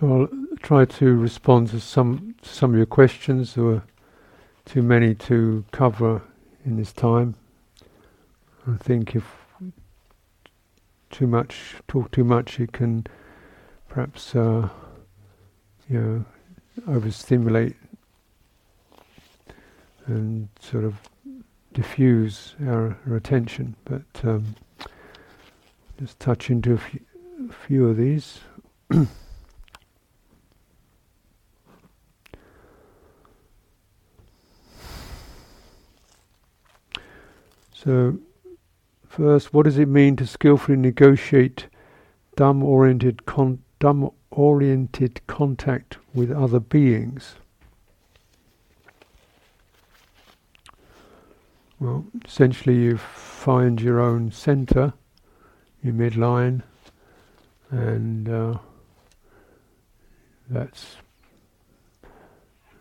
So I'll try to respond to some some of your questions. There were too many to cover in this time. I think if too much talk too much, it can perhaps uh, you know overstimulate and sort of diffuse our, our attention. But um, just touch into a few, a few of these. So, first, what does it mean to skillfully negotiate Dhamma-oriented con- Dhamma-oriented contact with other beings? Well, essentially, you find your own center, your midline, and uh, that's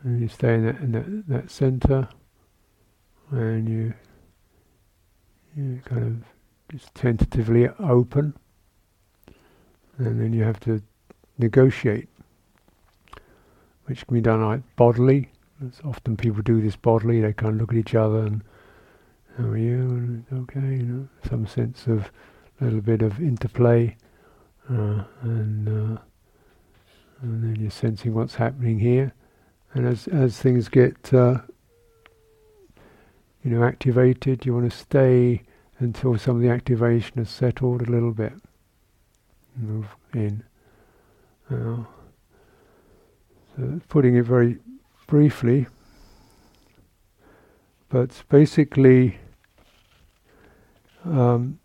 and you stay in that, in that, that center, and you you kind of just tentatively open, and then you have to negotiate, which can be done like bodily. As often people do this bodily. They kind of look at each other and, "How are you?" And okay, you know, some sense of a little bit of interplay, uh, and uh, and then you're sensing what's happening here. And as as things get uh, you know, activated. You want to stay until some of the activation has settled a little bit. Move in. Uh, so putting it very briefly, but basically, um,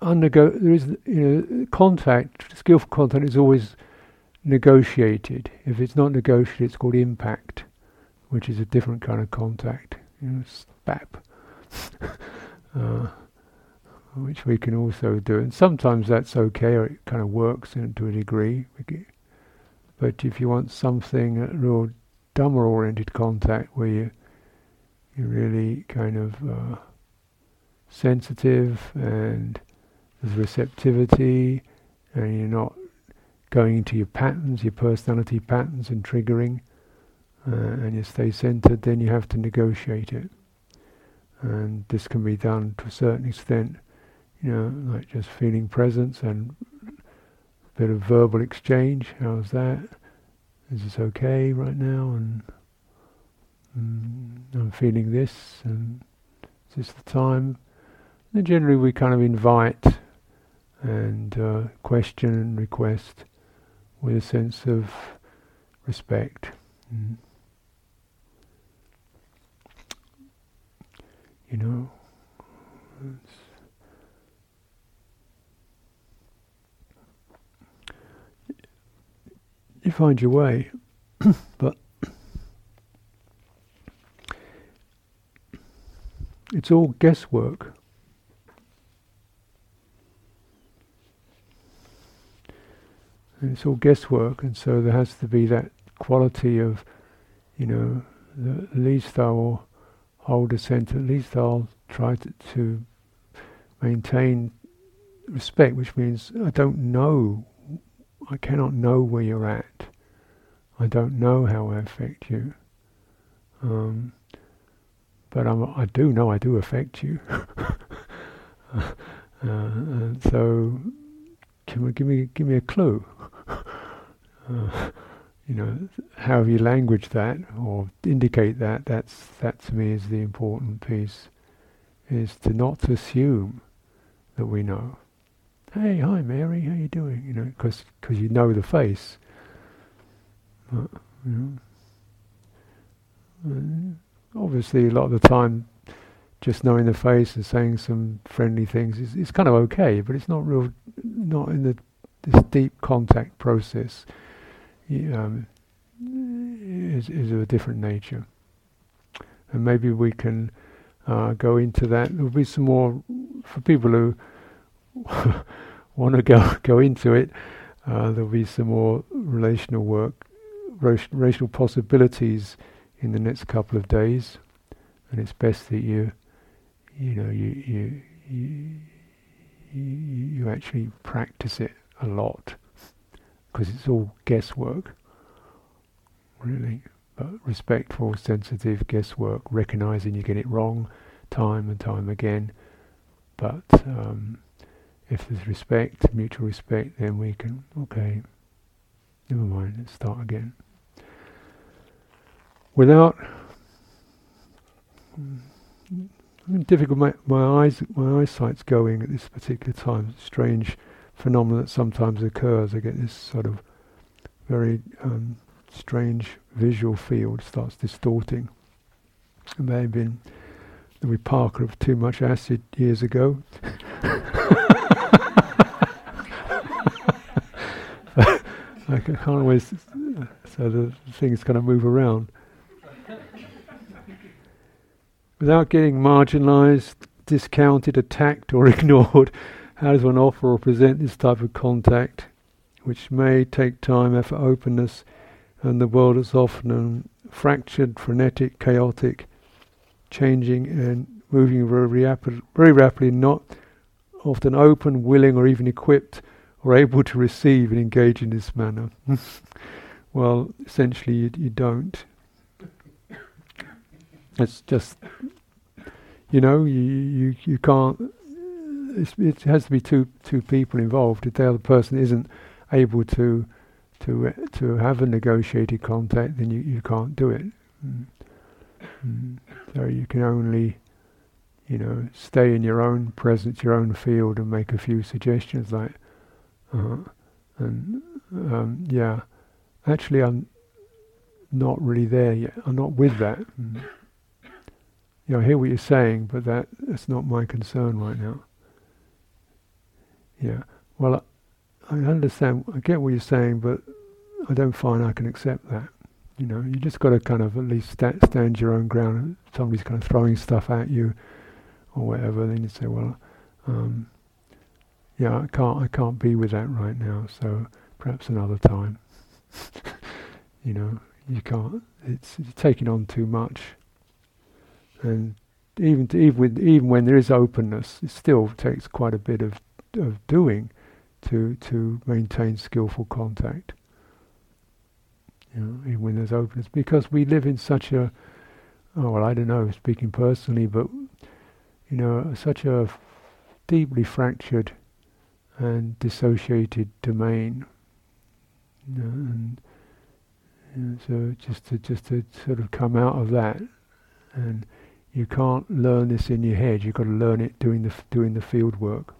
undergo there is you know contact skillful contact is always negotiated. If it's not negotiated, it's called impact which is a different kind of contact, you know, SPAP, uh, which we can also do. And sometimes that's okay, or it kind of works in, to a degree. But if you want something, a real Dhamma-oriented contact, where you, you're really kind of uh, sensitive and there's receptivity, and you're not going into your patterns, your personality patterns, and triggering uh, and you stay centered, then you have to negotiate it. And this can be done to a certain extent, you know, like just feeling presence and a bit of verbal exchange. How's that? Is this okay right now? And mm, I'm feeling this, and is this the time? And generally, we kind of invite and uh, question and request with a sense of respect. Mm. You know. you find your way, but it's all guesswork. And it's all guesswork, and so there has to be that quality of, you know, the, at least I a sense, at least I'll try to, to maintain respect, which means I don't know, I cannot know where you're at. I don't know how I affect you. Um, but I'm, i do know I do affect you. uh, and so, can we give me give me a clue? uh, you know, however you language that or indicate that, that's that to me is the important piece, is to not assume that we know. Hey, hi Mary, how you doing? You know, because cause you know the face. But, you know, uh, obviously, a lot of the time, just knowing the face and saying some friendly things is, is kind of okay, but it's not real, not in the this deep contact process um, is, is of a different nature. And maybe we can uh, go into that. There'll be some more for people who want to go go into it. Uh, there'll be some more relational work, relational possibilities in the next couple of days, and it's best that you, you know, you you you, you actually practice it a lot because it's all guesswork, really. But respectful, sensitive guesswork, recognizing you get it wrong time and time again. But um, if there's respect, mutual respect, then we can, okay, never mind, let's start again. Without difficult. My, my eyes, my eyesight's going at this particular time. Strange phenomenon that sometimes occurs. I get this sort of very um, strange visual field starts distorting. It may have been the Parker of too much acid years ago. I can't always, so the things kind of move around. Without getting marginalized, discounted, attacked, or ignored, how does one offer or present this type of contact, which may take time, effort, openness, and the world is often fractured, frenetic, chaotic, changing, and moving very, rapid, very rapidly, not often open, willing, or even equipped or able to receive and engage in this manner? well, essentially, you, you don't. It's just, you know, you you, you can't. It has to be two two people involved. If the other person isn't able to to to have a negotiated contact, then you, you can't do it. Mm. Mm. So you can only, you know, stay in your own presence, your own field, and make a few suggestions like, uh, and um, yeah, actually, I'm not really there yet. I'm not with that. Mm you know, I hear what you're saying, but that that's not my concern right now. Yeah. Well, I, I understand. I get what you're saying, but I don't find I can accept that. You know, you just got to kind of at least sta- stand your own ground. If somebody's kind of throwing stuff at you, or whatever, then you say, well, um, yeah, I can't, I can't be with that right now. So perhaps another time. you know, you can't. It's, it's taking on too much and even to, even with even when there is openness, it still takes quite a bit of of doing to to maintain skillful contact. You know, even when there's openness, because we live in such a oh well, I don't know, speaking personally, but you know, such a f- deeply fractured and dissociated domain. You know, and you know, so just to just to sort of come out of that and you can't learn this in your head. You've got to learn it doing the f- doing the field work.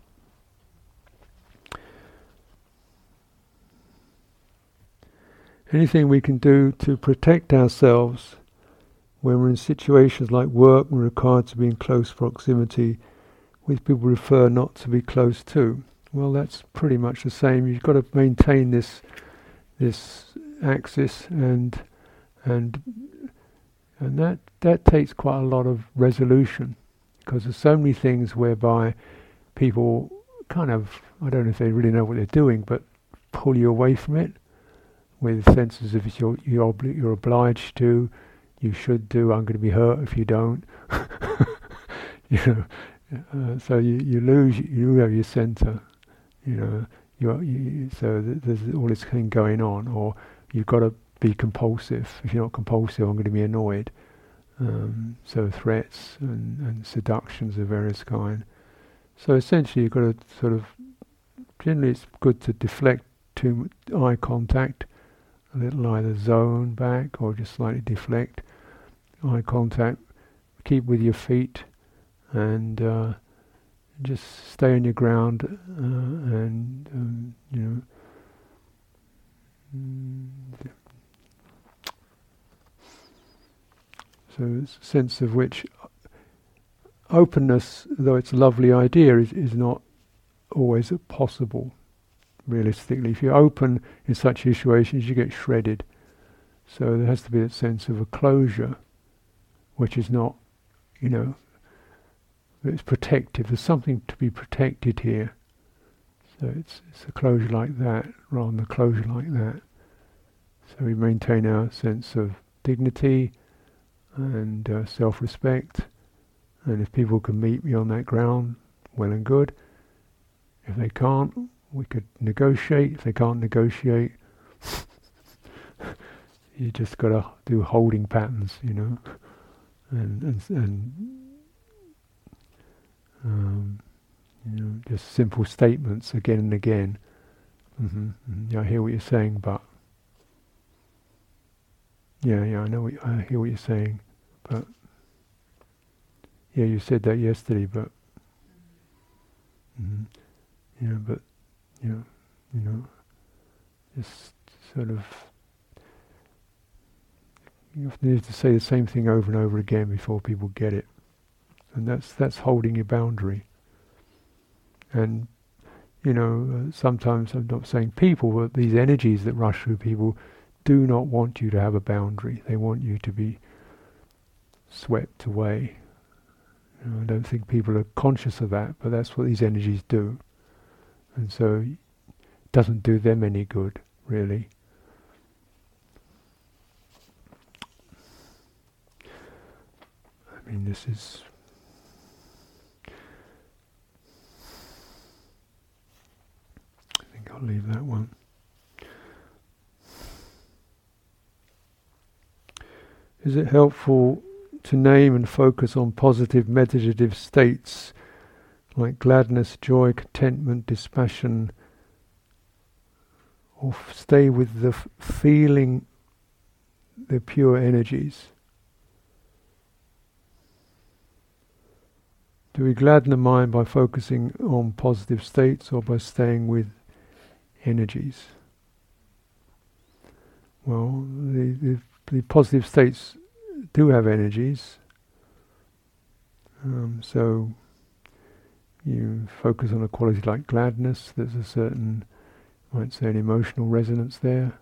Anything we can do to protect ourselves when we're in situations like work, we're required to be in close proximity with people prefer not to be close to. Well, that's pretty much the same. You've got to maintain this this axis and and and that, that takes quite a lot of resolution because there's so many things whereby people kind of, I don't know if they really know what they're doing, but pull you away from it with senses of you're, you're, you're obliged to, you should do, I'm going to be hurt if you don't. you know, uh, so you, you lose you lose your centre, you know. You, you so there's all this thing going on, or you've got to be compulsive. If you're not compulsive, I'm going to be annoyed. Um, so threats and, and seductions of various kind. So essentially, you've got to sort of. Generally, it's good to deflect to eye contact, a little either zone back or just slightly deflect eye contact. Keep with your feet, and uh, just stay on your ground, uh, and um, you know. Mm, So sense of which openness, though it's a lovely idea, is, is not always possible realistically. If you're open in such situations, you get shredded. So there has to be a sense of a closure, which is not, you know, it's protective. There's something to be protected here. So it's, it's a closure like that rather than a closure like that. So we maintain our sense of dignity, and uh, self-respect. And if people can meet me on that ground, well and good. If they can't, we could negotiate. If they can't negotiate, you just got to do holding patterns, you know, and and, and um, you know, just simple statements again and again. Mm-hmm, mm-hmm. Yeah, I hear what you're saying, but yeah, yeah, I know. What, I hear what you're saying, but yeah, you said that yesterday, but mm-hmm. yeah, but yeah, you know, just sort of you often need to say the same thing over and over again before people get it, and that's that's holding your boundary. And you know, uh, sometimes I'm not saying people, but these energies that rush through people do not want you to have a boundary. They want you to be swept away. You know, I don't think people are conscious of that, but that's what these energies do. And so it doesn't do them any good, really. I mean, this is I think I'll leave that one. Is it helpful to name and focus on positive meditative states like gladness, joy, contentment, dispassion, or f- stay with the f- feeling the pure energies? Do we gladden the mind by focusing on positive states or by staying with energies. Well, the, the, the positive states do have energies. Um, so you focus on a quality like gladness, there's a certain, I might say, an emotional resonance there,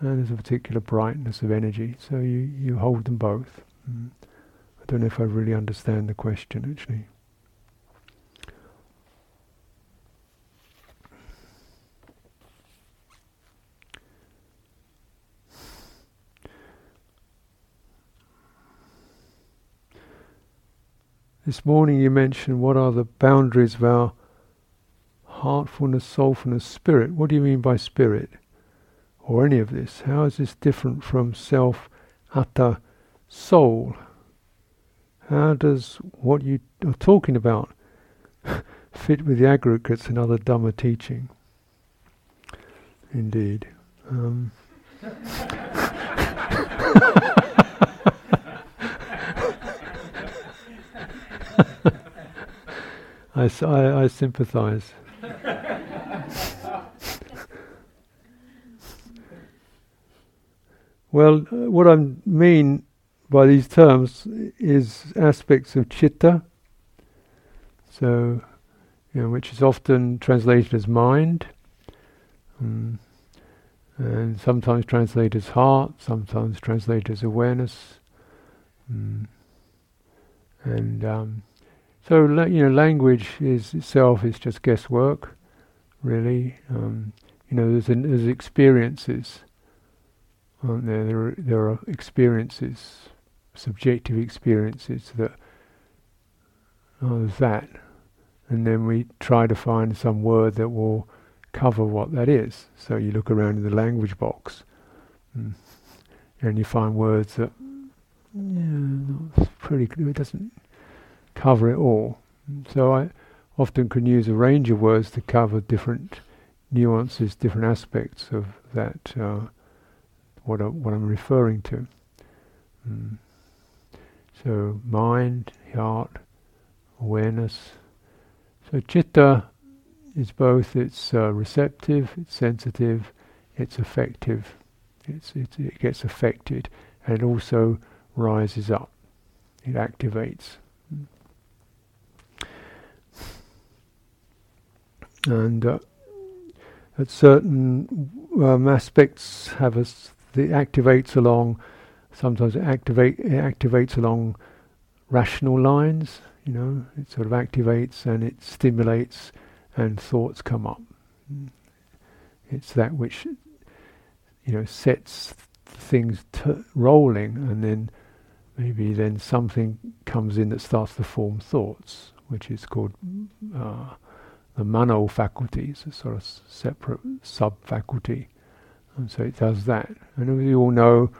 and there's a particular brightness of energy. So you, you hold them both. Mm. I don't know if I really understand the question actually. This morning you mentioned what are the boundaries of our heartfulness, soulfulness, spirit. What do you mean by spirit? Or any of this? How is this different from self, atta, soul? How does what you are talking about fit with the aggregates and other Dhamma teaching? Indeed. Um, I, I, I sympathize. well, what I mean by these terms is aspects of chitta, so you know, which is often translated as mind, um, and sometimes translated as heart, sometimes translated as awareness, um, and um, so you know, language is itself is just guesswork, really. Um, you know, there's, an, there's experiences, aren't there? There are, there are experiences, subjective experiences that there's that, and then we try to find some word that will cover what that is. So you look around in the language box, mm, and you find words that yeah, pretty. It doesn't cover it all. So I often can use a range of words to cover different nuances, different aspects of that, uh, what, I, what I'm referring to. Mm. So mind, heart, awareness. So chitta is both, it's uh, receptive, it's sensitive, it's affective. It's, it gets affected and it also rises up. It activates. And uh, certain um, aspects have us the activates along sometimes it activate it activates along rational lines you know it sort of activates and it stimulates and thoughts come up. It's that which you know sets things t- rolling and then maybe then something comes in that starts to form thoughts which is called uh, the mano faculty is a sort of separate sub faculty. And so it does that. And we all know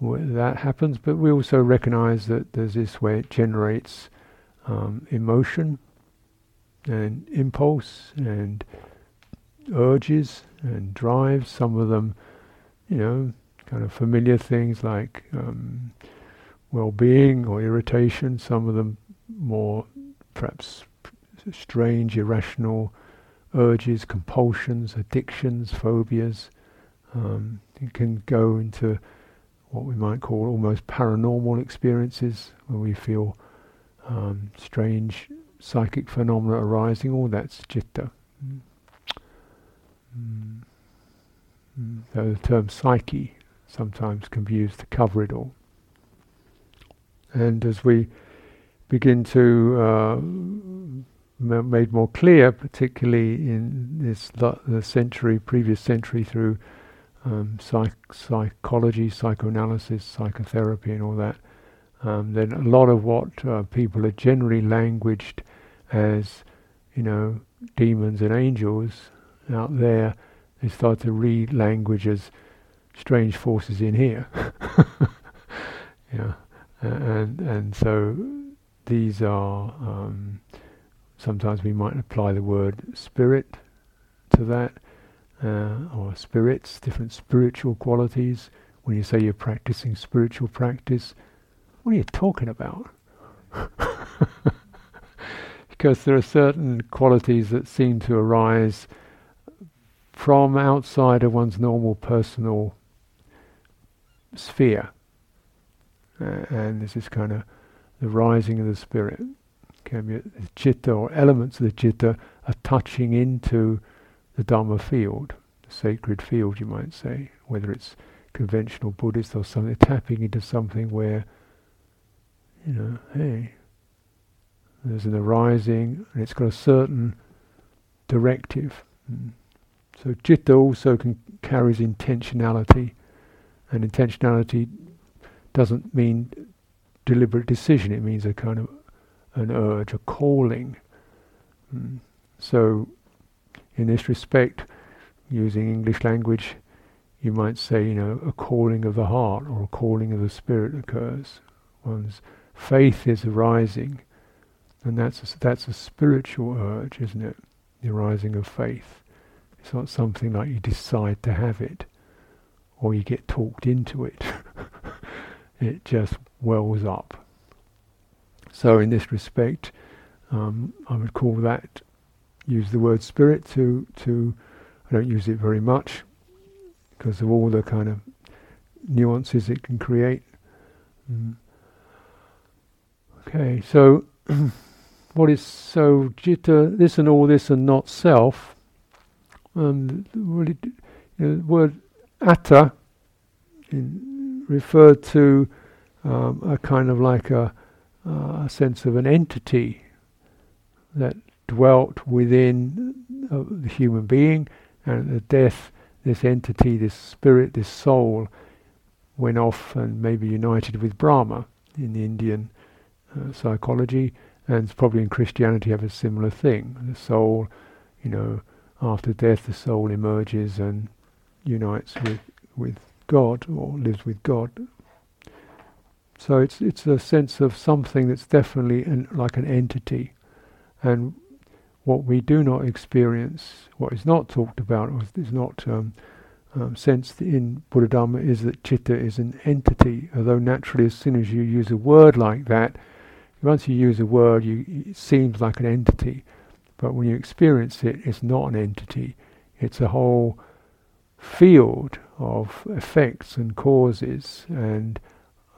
that happens, but we also recognize that there's this way it generates um, emotion and impulse and urges and drives. Some of them, you know, kind of familiar things like um, well-being or irritation. Some of them more perhaps strange, irrational urges, compulsions, addictions, phobias. Um, it can go into what we might call almost paranormal experiences, where we feel um, strange psychic phenomena arising. All that's citta. Mm. Mm. So the term psyche sometimes can be used to cover it all. And as we begin to uh, made more clear, particularly in this the century, previous century, through um, psych- psychology, psychoanalysis, psychotherapy, and all that. Um, then a lot of what uh, people are generally languaged as, you know, demons and angels out there, they start to read language as strange forces in here. yeah, and and so these are. Um, sometimes we might apply the word spirit to that, uh, or spirits, different spiritual qualities. When you say you're practicing spiritual practice, what are you talking about? because there are certain qualities that seem to arise from outside of one's normal personal sphere. Uh, and this is kind of the rising of the spirit the citta or elements of the citta are touching into the Dhamma field, the sacred field, you might say, whether it's conventional Buddhist or something, tapping into something where, you know, hey, there's an arising and it's got a certain directive. Mm. So citta also can, carries intentionality, and intentionality doesn't mean deliberate decision. It means a kind of an urge, a calling. Mm. So, in this respect, using English language, you might say, you know, a calling of the heart or a calling of the spirit occurs. One's faith is arising, and that's a, that's a spiritual urge, isn't it? The arising of faith. It's not something like you decide to have it, or you get talked into it. it just wells up. So in this respect, um, I would call that use the word spirit to to. I don't use it very much because of all the kind of nuances it can create. Mm. Okay, so what is so citta? This and all this and not self. Um, really, you know, the word atta referred to um, a kind of like a uh, a sense of an entity that dwelt within uh, the human being, and at death, this entity, this spirit, this soul, went off and maybe united with Brahma in the Indian uh, psychology, and probably in Christianity have a similar thing. The soul, you know, after death, the soul emerges and unites with with God or lives with God so it's it's a sense of something that's definitely an, like an entity, and what we do not experience, what is not talked about, or is not um, um, sensed in Buddha is that citta is an entity. Although naturally, as soon as you use a word like that, once you use a word, you, it seems like an entity, but when you experience it, it's not an entity. It's a whole field of effects and causes and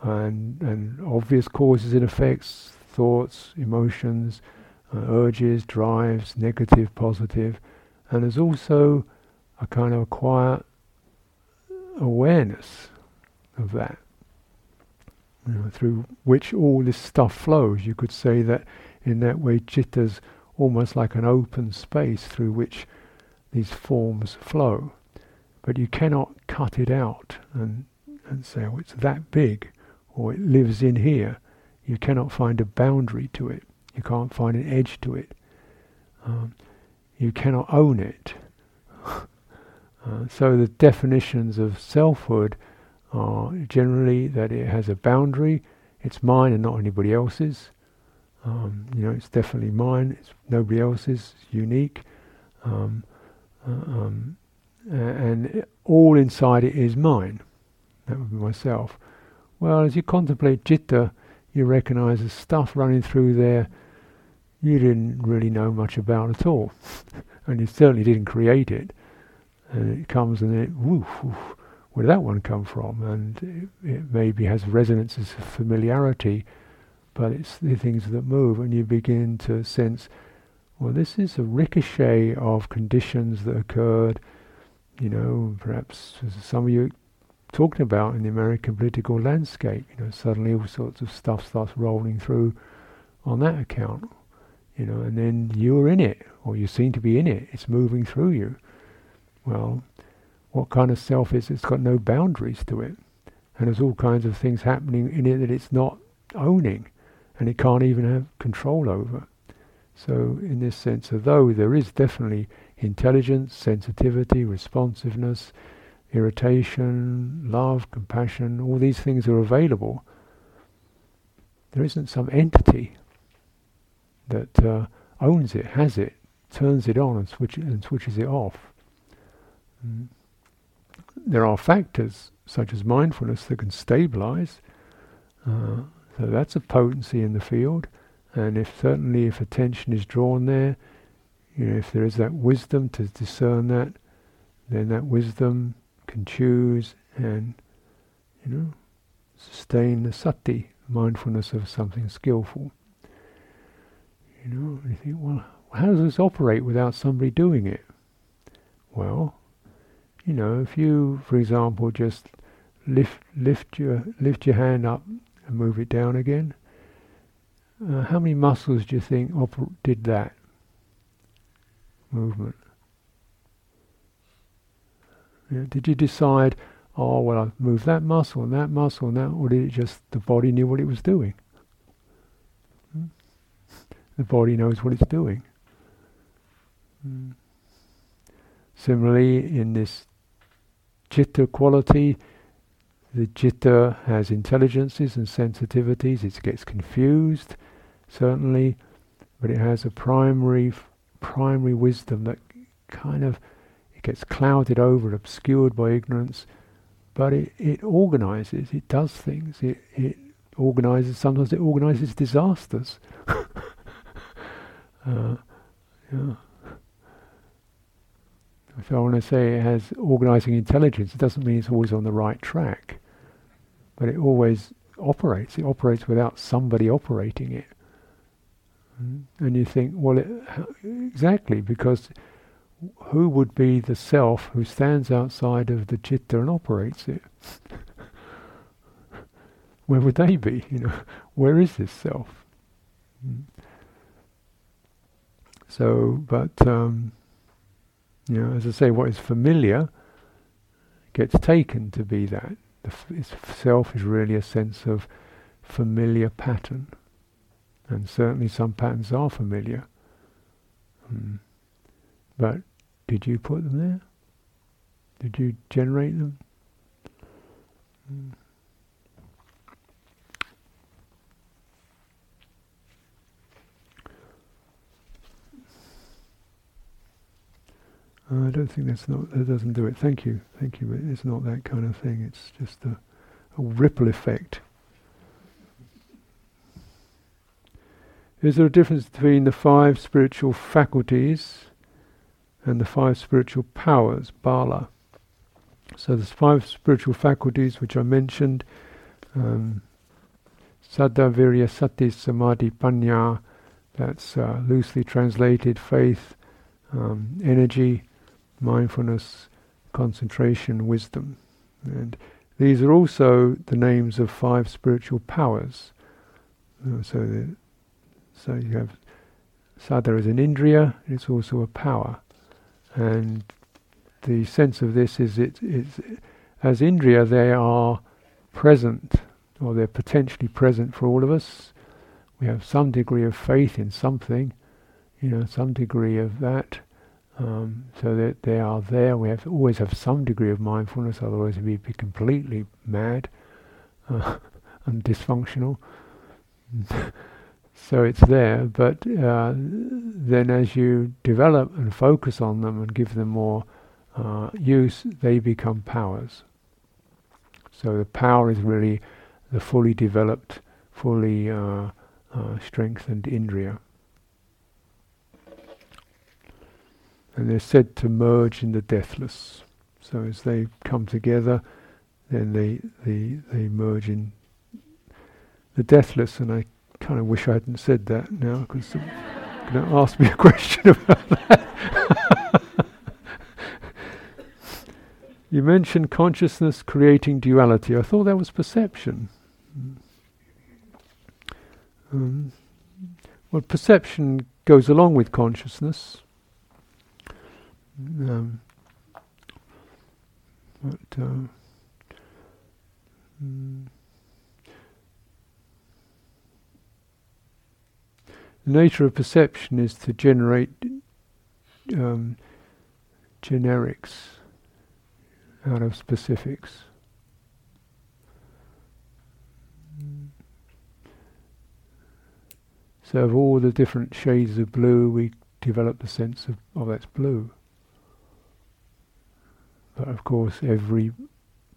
and, and obvious causes and effects, thoughts, emotions, uh, urges, drives, negative, positive, and there's also a kind of quiet awareness of that, you know, through which all this stuff flows. You could say that in that way, chitta's almost like an open space through which these forms flow. But you cannot cut it out and, and say, oh, it's that big or it lives in here. You cannot find a boundary to it. You can't find an edge to it. Um, you cannot own it. uh, so the definitions of selfhood are generally that it has a boundary, it's mine and not anybody else's. Um, you know, it's definitely mine, it's nobody else's, it's unique. Um, uh, um, and all inside it is mine. That would be myself. Well, as you contemplate chitta, you recognize the stuff running through there you didn't really know much about at all. and you certainly didn't create it. And it comes and it, woof, woof, where did that one come from? And it, it maybe has resonances of familiarity, but it's the things that move, and you begin to sense, well, this is a ricochet of conditions that occurred, you know, perhaps some of you talking about in the American political landscape. You know, suddenly all sorts of stuff starts rolling through on that account. You know, and then you're in it, or you seem to be in it. It's moving through you. Well, what kind of self is it's got no boundaries to it, and there's all kinds of things happening in it that it's not owning, and it can't even have control over. So, in this sense, although there is definitely intelligence, sensitivity, responsiveness, irritation, love, compassion, all these things are available. There isn't some entity that uh, owns it, has it, turns it on and, switch, and switches it off. Mm. There are factors such as mindfulness that can stabilize. Uh, so that's a potency in the field. And if certainly if attention is drawn there, you know, if there is that wisdom to discern that, then that wisdom can choose and, you know, sustain the sati, mindfulness of something skillful. You know, you think, well, how does this operate without somebody doing it? Well, you know, if you, for example, just lift lift your lift your hand up and move it down again, uh, how many muscles do you think oper- did that movement? Yeah, did you decide, oh, well, I moved that muscle and that muscle and that, or did it just, the body knew what it was doing? Hmm? The body knows what it's doing. Hmm. Similarly, in this citta quality, the citta has intelligences and sensitivities, it gets confused, certainly, but it has a primary primary wisdom that kind of it gets clouded over, obscured by ignorance, but it, it organizes, it does things, it, it organizes, sometimes it organizes disasters. uh, yeah. So I say it has organizing intelligence, it doesn't mean it's always on the right track, but it always operates. It operates without somebody operating it. Mm. And you think, well, it, exactly, because who would be the self who stands outside of the chitta and operates it? Where would they be? You know, where is this self? Mm. So, but um, you know, as I say, what is familiar gets taken to be that. The f- self is really a sense of familiar pattern, and certainly some patterns are familiar. Mm. But did you put them there? Did you generate them? Mm. I don't think that's not that doesn't do it. Thank you, thank you. But it's not that kind of thing. It's just a, a ripple effect. Is there a difference between the five spiritual faculties and the five spiritual powers, bala. So there's five spiritual faculties which I mentioned. Um, Saddha, Virya, Sati, Samadhi, Panya. That's uh, loosely translated faith, um, energy, mindfulness, concentration, wisdom. And these are also the names of five spiritual powers. Uh, so, the, so you have Saddha as an indriya, it's also a power. And the sense of this is it is as Indriya they are present or they're potentially present for all of us. We have some degree of faith in something, you know, some degree of that. Um, so that they are there. We have always have some degree of mindfulness, otherwise we'd be completely mad uh, and dysfunctional. so it's there, but uh, then as you develop and focus on them and give them more uh, use, they become powers. So the power is really the fully developed, fully uh, uh, strengthened indriya. And they're said to merge in the deathless. So as they come together, then they they they merge in the deathless. And I kind of wish I hadn't said that now because they're going to ask me a question about that. you mentioned consciousness creating duality. I thought that was perception. Um, well, perception goes along with consciousness. Um, but, uh, mm, the nature of perception is to generate um, generics out of specifics. So of all the different shades of blue, we develop the sense of, oh, that's blue. But of course, every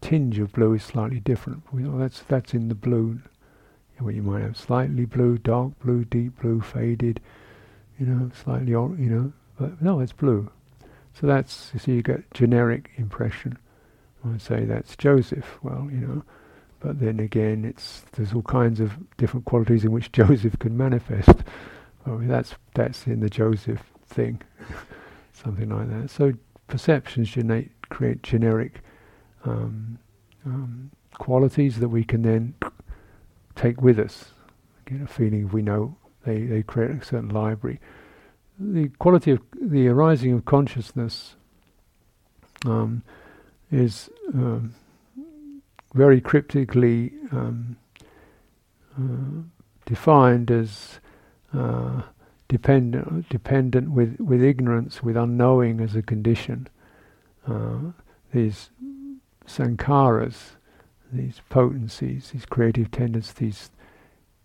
tinge of blue is slightly different. We know that's that's in the blue. Well, you might have slightly blue, dark blue, deep blue, faded, you know, slightly, or, you know, but no, it's blue. So that's so you get generic impression. I would say that's Joseph. Well, you know, but then again, it's there's all kinds of different qualities in which Joseph can manifest. Well, that's that's in the Joseph thing, something like that. So perceptions generate create generic um, um, qualities that we can then take with us. Get a feeling we know they, they create a certain library. The quality of the arising of consciousness um, is um, very cryptically um, uh, defined as uh, dependent, dependent with, with ignorance, with unknowing as a condition uh, these sankharas, these potencies, these creative tendencies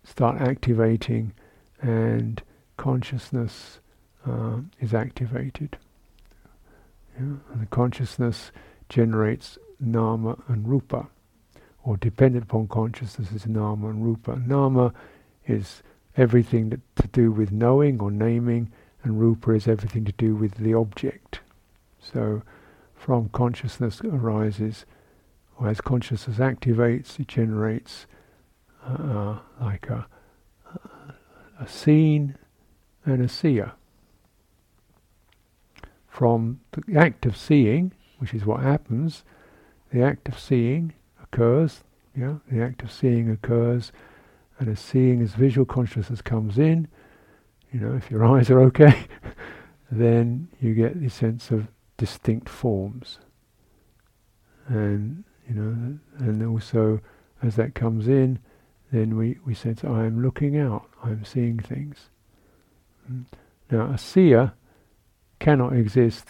start activating and consciousness uh, is activated. Yeah? And the consciousness generates nama and rupa, or dependent upon consciousness is nama and rupa. Nama is everything that to do with knowing or naming, and rupa is everything to do with the object. So from consciousness arises, or as consciousness activates, it generates uh, like a, a scene and a seer. From the act of seeing, which is what happens, the act of seeing occurs, yeah, the act of seeing occurs, and as seeing as visual consciousness comes in, you know, if your eyes are okay, then you get the sense of distinct forms. And, you know, and also as that comes in, then we, we sense, I am looking out, I am seeing things. Mm. Now, a seer cannot exist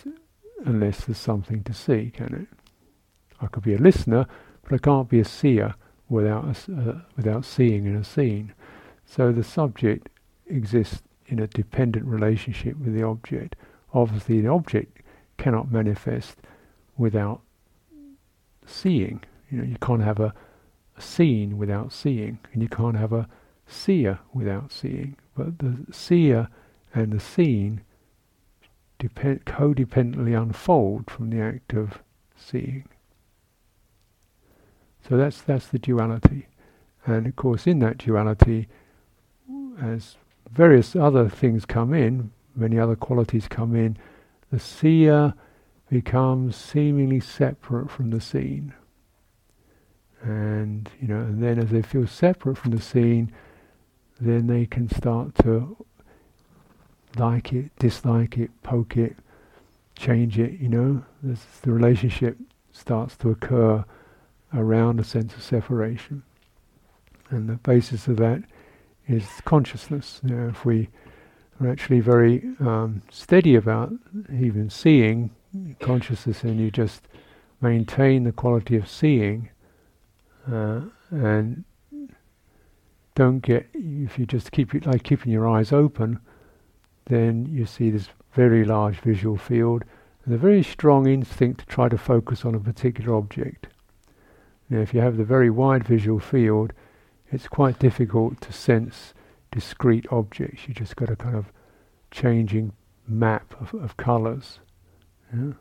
unless there's something to see, can it? I could be a listener, but I can't be a seer without a, uh, without seeing in a scene. So the subject exists in a dependent relationship with the object. Obviously, the object cannot manifest without seeing. You know, you can't have a, a scene without seeing, and you can't have a seer without seeing. But the seer and the scene depend, codependently unfold from the act of seeing. So that's that's the duality, and of course in that duality, as various other things come in, many other qualities come in, the seer becomes seemingly separate from the scene. And, you know, and then as they feel separate from the scene, then they can start to like it, dislike it, poke it, change it, you know. This, the relationship starts to occur around a sense of separation. And the basis of that is consciousness. Know, if we are actually very um, steady about even seeing consciousness, and you just maintain the quality of seeing, uh, and don't get if you just keep it like keeping your eyes open, then you see this very large visual field and a very strong instinct to try to focus on a particular object. Now, if you have the very wide visual field, it's quite difficult to sense discrete objects. You just got a kind of changing map of, of colours. Yeah?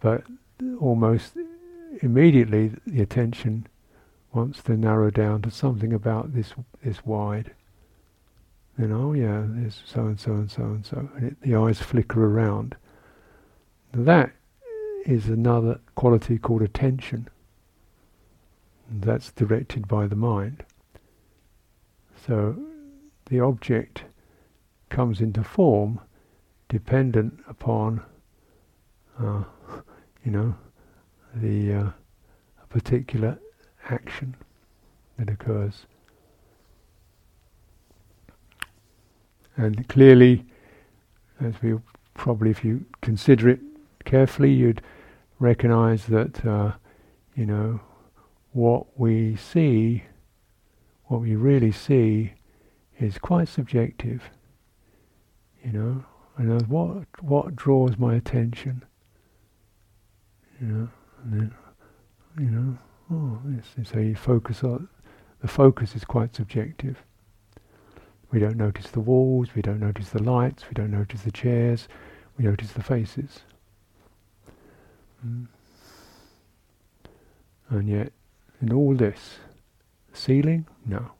But almost immediately the attention wants to narrow down to something about this this wide. Then oh yeah, there's so and so and so and so, and it, the eyes flicker around. That is another quality called attention. That's directed by the mind. So the object comes into form dependent upon, uh, you know, the uh, particular action that occurs. And clearly, as we probably, if you consider it carefully, you'd recognize that, uh, you know, what we see, what we really see, is quite subjective. You know, and what what draws my attention. You know, and then, you know, oh, yes, so you focus on the focus is quite subjective. We don't notice the walls, we don't notice the lights, we don't notice the chairs, we notice the faces. Mm. And yet, in all this, ceiling, no.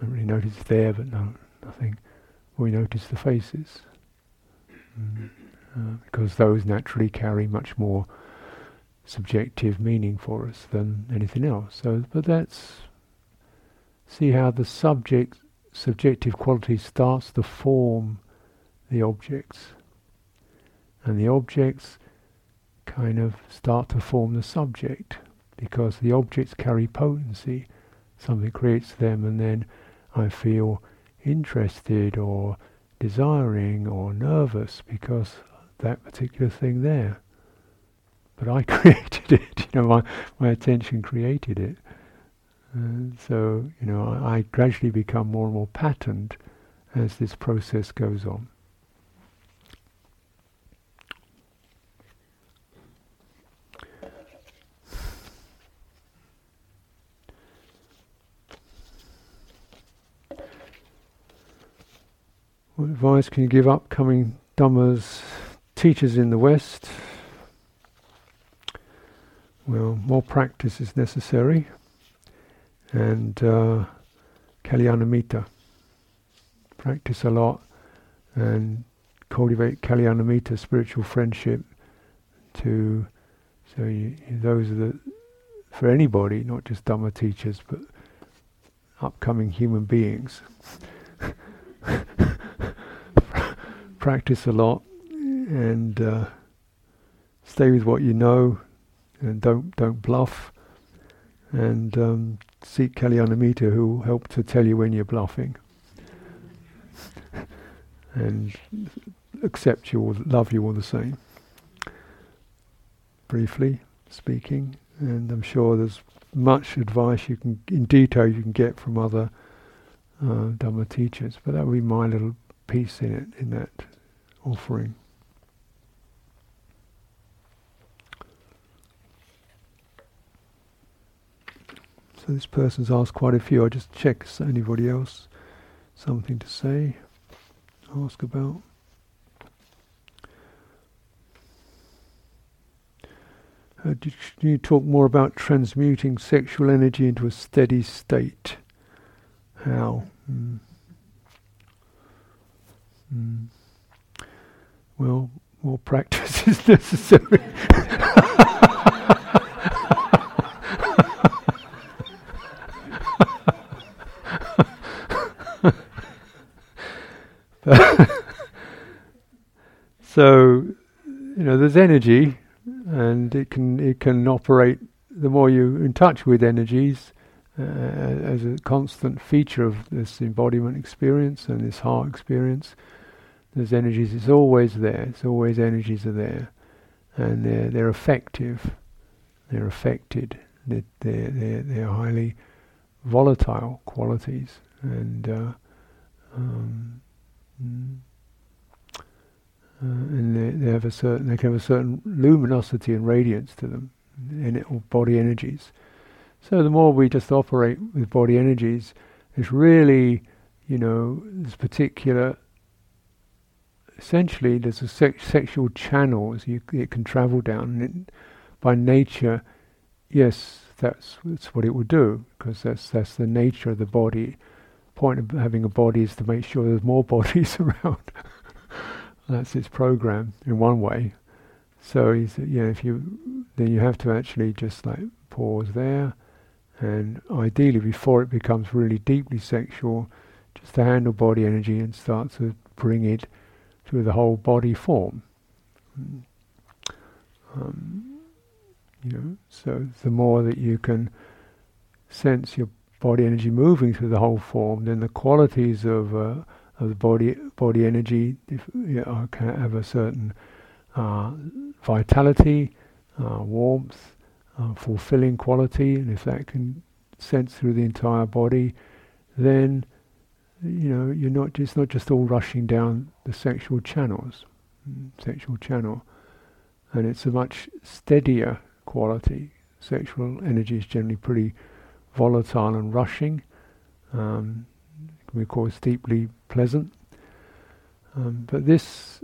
Don't really notice there, but no, nothing. We notice the faces. Uh, because those naturally carry much more subjective meaning for us than anything else. So, but that's see how the subject subjective quality starts to form the objects. And the objects kind of start to form the subject because the objects carry potency. Something creates them, and then I feel interested or desiring or nervous because that particular thing there. But I created it, you know, my, my attention created it. Uh, so, you know, I, I gradually become more and more patterned as this process goes on. What advice can you give upcoming Dhammas teachers in the West? Well, more practice is necessary and uh, Kalyanamitta. Practice a lot and cultivate Kalyanamitta, spiritual friendship. To so you, those are the for anybody, not just Dhamma teachers, but upcoming human beings. Practice a lot and uh, stay with what you know, and don't don't bluff, and um, seek Kalyanamitta who will help to tell you when you're bluffing. And accept you or love you all the same. Briefly speaking, and I'm sure there's much advice you can, in detail, you can get from other uh, Dhamma teachers, but that would be my little piece in it, in that offering. So this person's asked quite a few. I just check is anybody else something to say, ask about. Uh, do you talk more about transmuting sexual energy into a steady state? How? Mm. Mm. Well, more practice is necessary. so, you know, there's energy, and it can it can operate. The more you're in touch with energies, uh, as a constant feature of this embodiment experience and this heart experience. There's energies. It's always there. It's always energies are there, and they're they're effective. They're affected. They're they're they're, highly volatile qualities, and uh, um, mm, uh, and they, they have a certain they can have a certain luminosity and radiance to them, in or body energies. So the more we just operate with body energies, it's really, you know, this particular. Essentially, there's a sex- sexual channels you, it can travel down. It, by nature, yes, that's that's what it would do because that's that's the nature of the body. Point of having a body is to make sure there's more bodies around. that's its program in one way. So know, if you then you have to actually just like pause there and ideally, before it becomes really deeply sexual, just to handle body energy and start to bring it through the whole body form. Um, you know, so the more that you can sense your body energy moving through the whole form, then the qualities of uh, of the body body energy if, you know, can have a certain uh, vitality, uh, warmth, uh, fulfilling quality, and if that can sense through the entire body, then you know you're not just not just all rushing down the sexual channels, mm, sexual channel, and it's a much steadier quality. Sexual energy is generally pretty volatile and rushing. Um, we call it deeply pleasant. Um, but this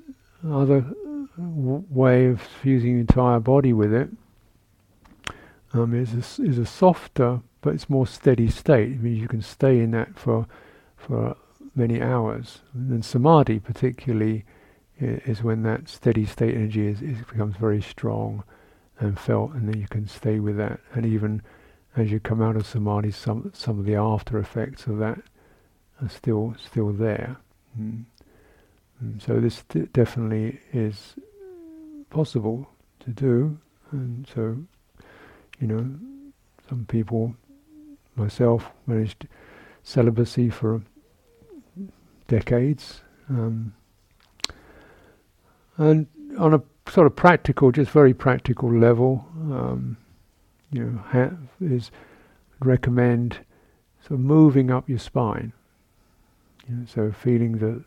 other w- way of fusing the entire body with it um, is a, is a softer, but it's more steady state. It means you can stay in that for for many hours. And samadhi, particularly, is when that steady state energy is, is becomes very strong and felt, and then you can stay with that. And even as you come out of samadhi, some some of the after effects of that are still still there. Mm. And so this d- definitely is possible to do, and so you know, some people, myself, managed celibacy for decades. Um, and on a sort of practical, just very practical level, um, you know, ha- is recommend sort of moving up your spine. You know, so feeling the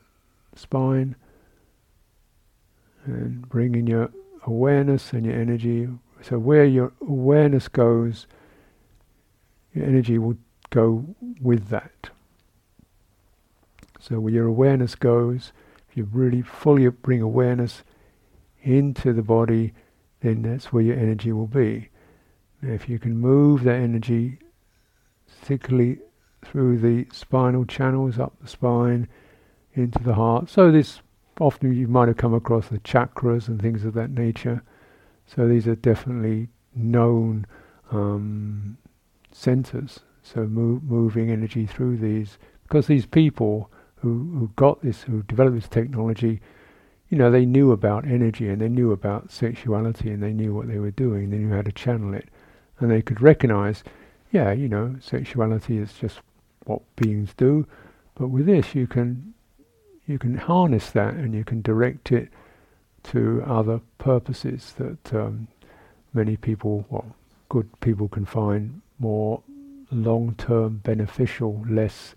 spine and bringing your awareness and your energy so where your awareness goes, your energy will go with that. So where your awareness goes, if you really fully bring awareness into the body, then that's where your energy will be. Now if you can move that energy, particularly through the spinal channels, up the spine, into the heart. So this often you might have come across the chakras and things of that nature. So these are definitely known um, centers. So move, moving energy through these, because these people who, who got this, who developed this technology, you know, they knew about energy and they knew about sexuality and they knew what they were doing. They knew how to channel it, and they could recognize, yeah, you know, sexuality is just what beings do, but with this you can you can harness that and you can direct it to other purposes that um, many people, well, good people can find more long-term beneficial, less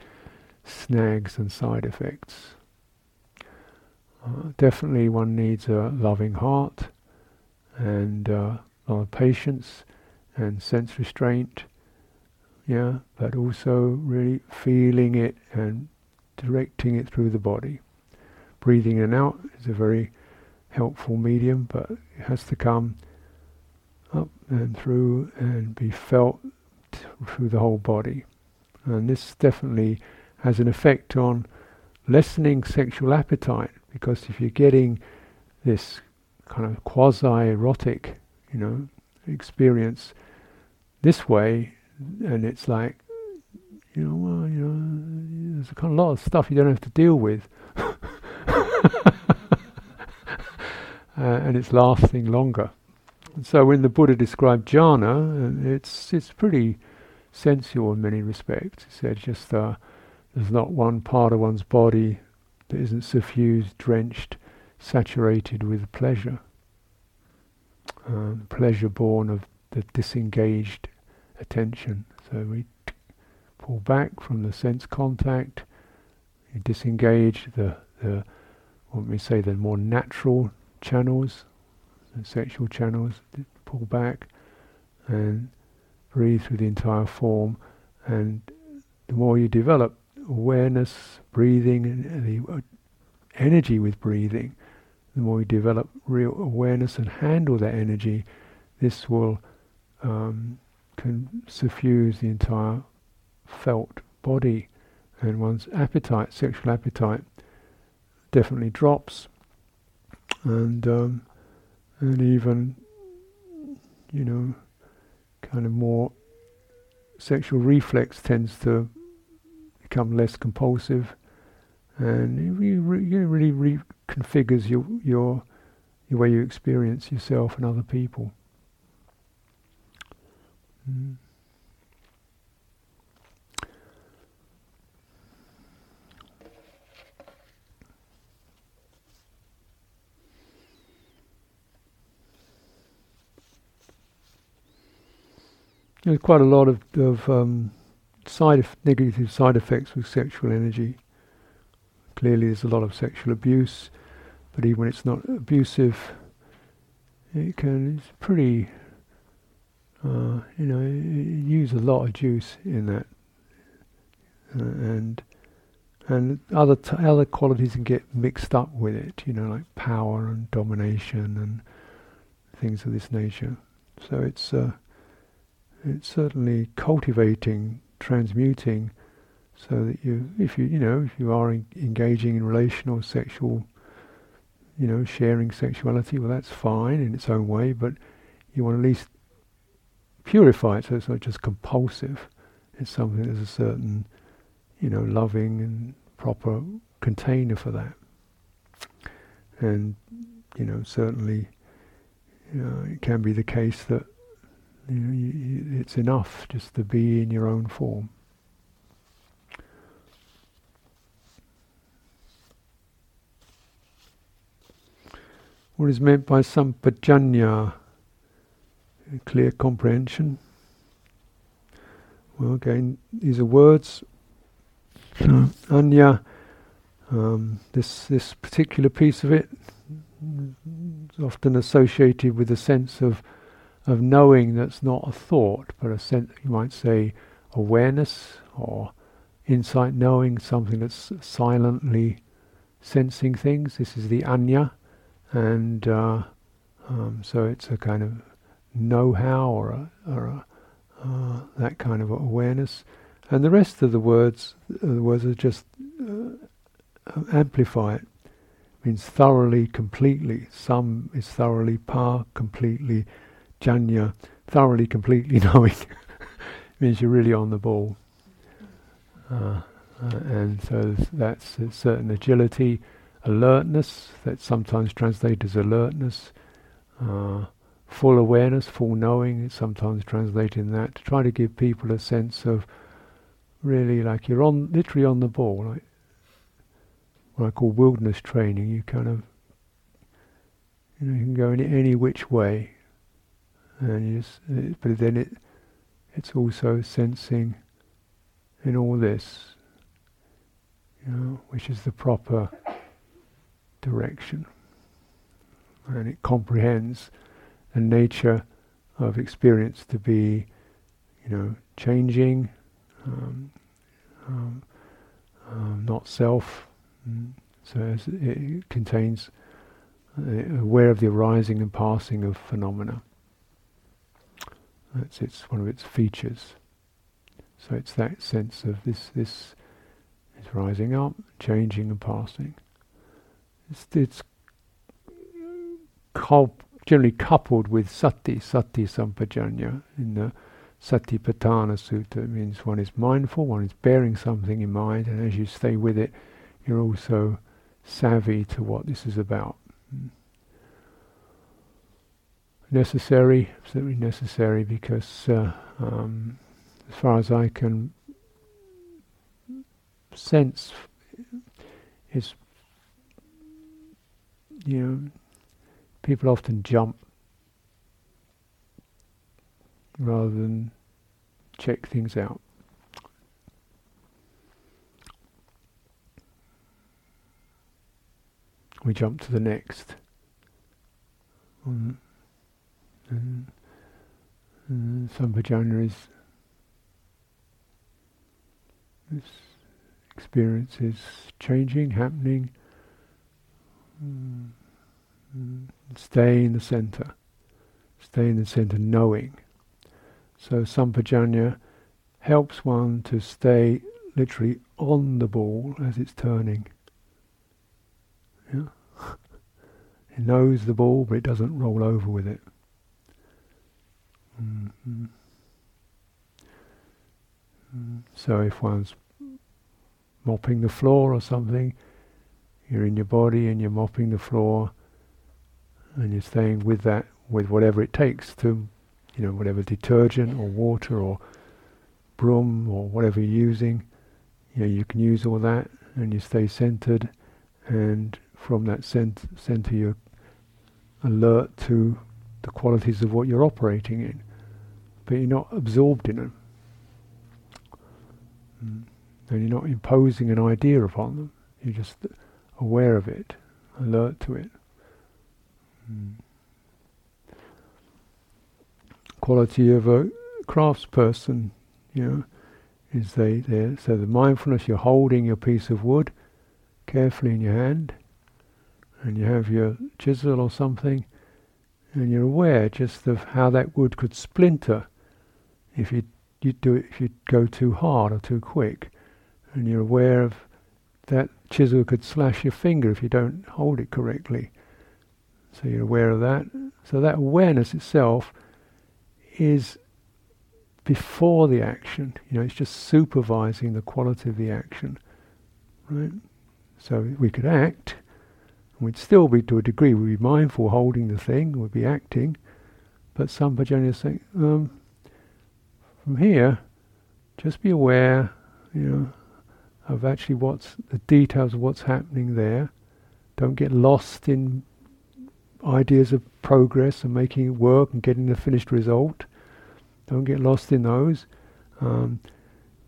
snags and side effects. Uh, definitely one needs a loving heart and uh, a lot of patience and sense restraint, yeah, but also really feeling it and directing it through the body. Breathing in and out is a very helpful medium, but it has to come up and through and be felt through the whole body. And this definitely has an effect on lessening sexual appetite because if you're getting this kind of quasi-erotic, you know, experience this way, and it's like, you know, well, you know, there's a kind of lot of stuff you don't have to deal with. uh, and it's lasting longer. And so when the Buddha described jhana, uh, it's it's pretty sensual in many respects. He said just uh, there's not one part of one's body that isn't suffused, drenched, saturated with pleasure. Um, pleasure born of the disengaged attention. So we t- pull back from the sense contact, you disengage the, the what we say, the more natural channels, the sexual channels, pull back and breathe through the entire form. And the more you develop awareness, breathing, the energy with breathing, the more we develop real awareness and handle that energy, this will um, can suffuse the entire felt body, and one's appetite, sexual appetite, definitely drops, and um, and even you know, kind of more sexual reflex tends to become less compulsive, and it really, really reconfigures your your your way you experience yourself and other people. Mm. There's quite a lot of, of um, side negative side effects with sexual energy. Clearly, there's a lot of sexual abuse, but even when it's not abusive, it can it's pretty. Uh, you know, use a lot of juice in that, uh, and and other t- other qualities can get mixed up with it. You know, like power and domination and things of this nature. So it's uh, it's certainly cultivating, transmuting, so that you, if you, you know, if you are en- engaging in relational, sexual, you know, sharing sexuality, well, that's fine in its own way, but you want at least purify it so it's not just compulsive. It's something there's a certain, you know, loving and proper container for that. And, you know, certainly, know, it can be the case that you know, you, it's enough just to be in your own form. What is meant by sampajañña? Clear comprehension. Well, again, these are words. Anya, um, this this particular piece of it is often associated with a sense of of knowing that's not a thought, but a sense, you might say, awareness or insight, knowing something that's silently sensing things. This is the anya, and uh, um, so it's a kind of know-how or, a, or a, uh, that kind of awareness. And the rest of the words, uh, the words are just uh, amplify it. Means thoroughly, completely. Some is thoroughly, par, completely janya, thoroughly, completely knowing, means you're really on the ball. Uh, uh, and so that's a certain agility, alertness, that's sometimes translated as alertness, uh, full awareness, full knowing, it's sometimes translated in that, to try to give people a sense of really like you're on, literally on the ball, like what I call wilderness training, you kind of, you know, you can go in any which way, and you just, it, but then it it's also sensing in all this, you know, which is the proper direction, and it comprehends the nature of experience to be, you know, changing, um, um, um, not self. So it contains uh, aware of the arising and passing of phenomena. That's its one of its features. So it's that sense of this this is rising up, changing and passing. It's, it's generally coupled with sati, sati sampajañña in the Satipatthana Sutta. It means one is mindful, one is bearing something in mind, and as you stay with it, you're also savvy to what this is about. Mm necessary, absolutely necessary, because uh, um, as far as I can sense, is you know, people often jump rather than check things out. We jump to the next. Mm. And, and Sampajañña is this experience is changing, happening. Mm. Stay in the center. Stay in the center, knowing. So Sampajañña helps one to stay literally on the ball as it's turning. Yeah? it knows the ball, but it doesn't roll over with it. Mm-hmm. Mm. So if one's mopping the floor or something, you're in your body and you're mopping the floor, and you're staying with that, with whatever it takes to, you know, whatever detergent or water or broom or whatever you're using. You know, you can use all that, and you stay centered, and from that cent- center you're alert to the qualities of what you're operating in, but you're not absorbed in them. Mm. And you're not imposing an idea upon them. You're just aware of it, alert to it. Mm. Quality of a craftsperson, you know, is they there. So the mindfulness, you're holding your piece of wood carefully in your hand, and you have your chisel or something, and you're aware just of how that wood could splinter if you you do it if you go too hard or too quick, and you're aware of that chisel could slash your finger if you don't hold it correctly. So you're aware of that. So that awareness itself is before the action. You know, it's just supervising the quality of the action, right? So we could act, We'd still be, to a degree, we'd be mindful holding the thing, we'd be acting, but some is saying, um, from here, just be aware, you know, of actually what's the details of what's happening there. Don't get lost in ideas of progress and making it work and getting the finished result. Don't get lost in those. Um,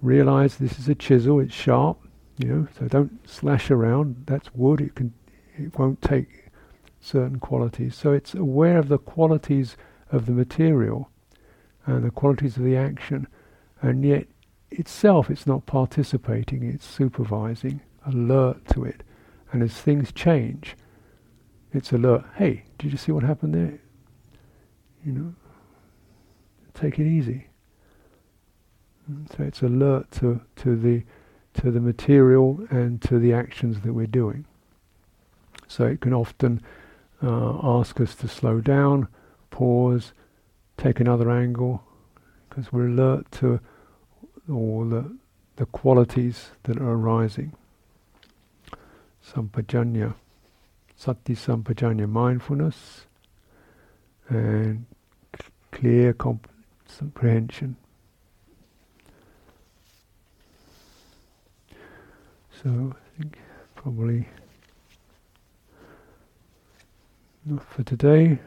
realize this is a chisel; it's sharp, you know. So don't slash around. That's wood; it can it won't take certain qualities. So it's aware of the qualities of the material and the qualities of the action, and yet itself it's not participating, it's supervising, alert to it. And as things change, it's alert. Hey, did you see what happened there? You know, take it easy. So it's alert to, to the to the material and to the actions that we're doing. So it can often uh, ask us to slow down, pause, take another angle, because we're alert to all the, the qualities that are arising. Sampajañña, sati sampajañña, mindfulness, and clear comp- comprehension. So I think probably not for today.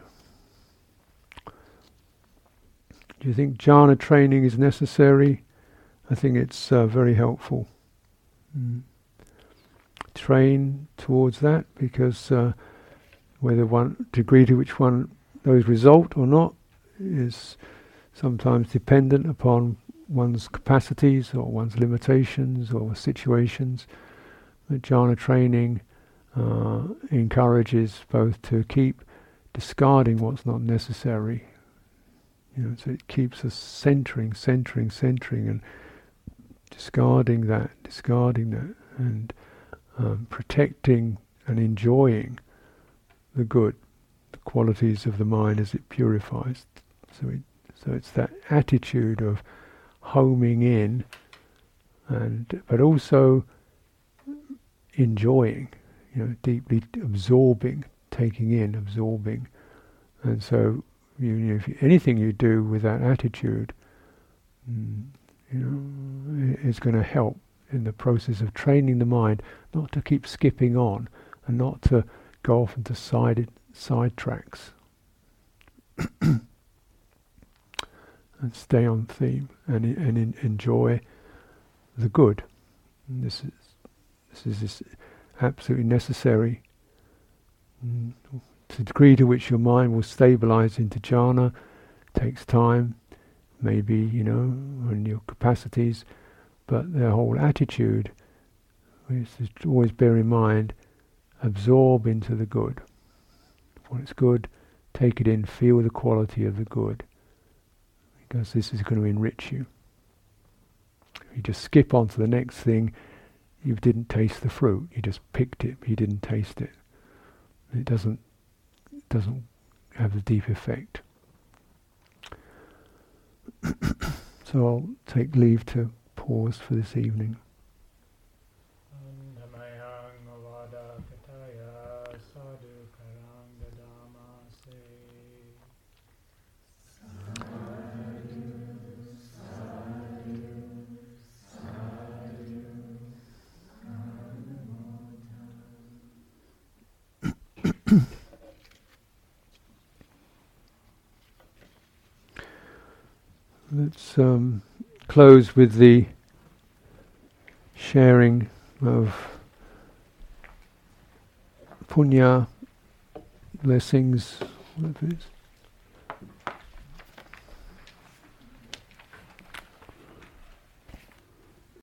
Do you think jhana training is necessary? I think it's uh, very helpful. Mm. Train towards that because uh, whether one degree to which one those result or not is sometimes dependent upon one's capacities or one's limitations or situations. But jhana training uh, encourages both to keep discarding what's not necessary. You know, so it keeps us centering, centering, centering, and discarding that, discarding that, and um, protecting and enjoying the good, the qualities of the mind as it purifies. So, it, so it's that attitude of homing in, and but also enjoying you know, deeply absorbing, taking in, absorbing. And so, you, if anything you do with that attitude, mm, you know, is going to help in the process of training the mind not to keep skipping on and not to go off into side side tracks and stay on theme and and in, enjoy the good. And this is this is this absolutely necessary. Mm, the degree to which your mind will stabilize into jhana takes time, maybe you know, on your capacities, but the whole attitude which is always bear in mind, absorb into the good. When it's good, take it in, feel the quality of the good, because this is going to enrich you. If you just skip on to the next thing, you didn't taste the fruit. You just picked it, you didn't taste it. It doesn't doesn't have the deep effect. so I'll take leave to pause for this evening. Um, close with the sharing of punya blessings. What is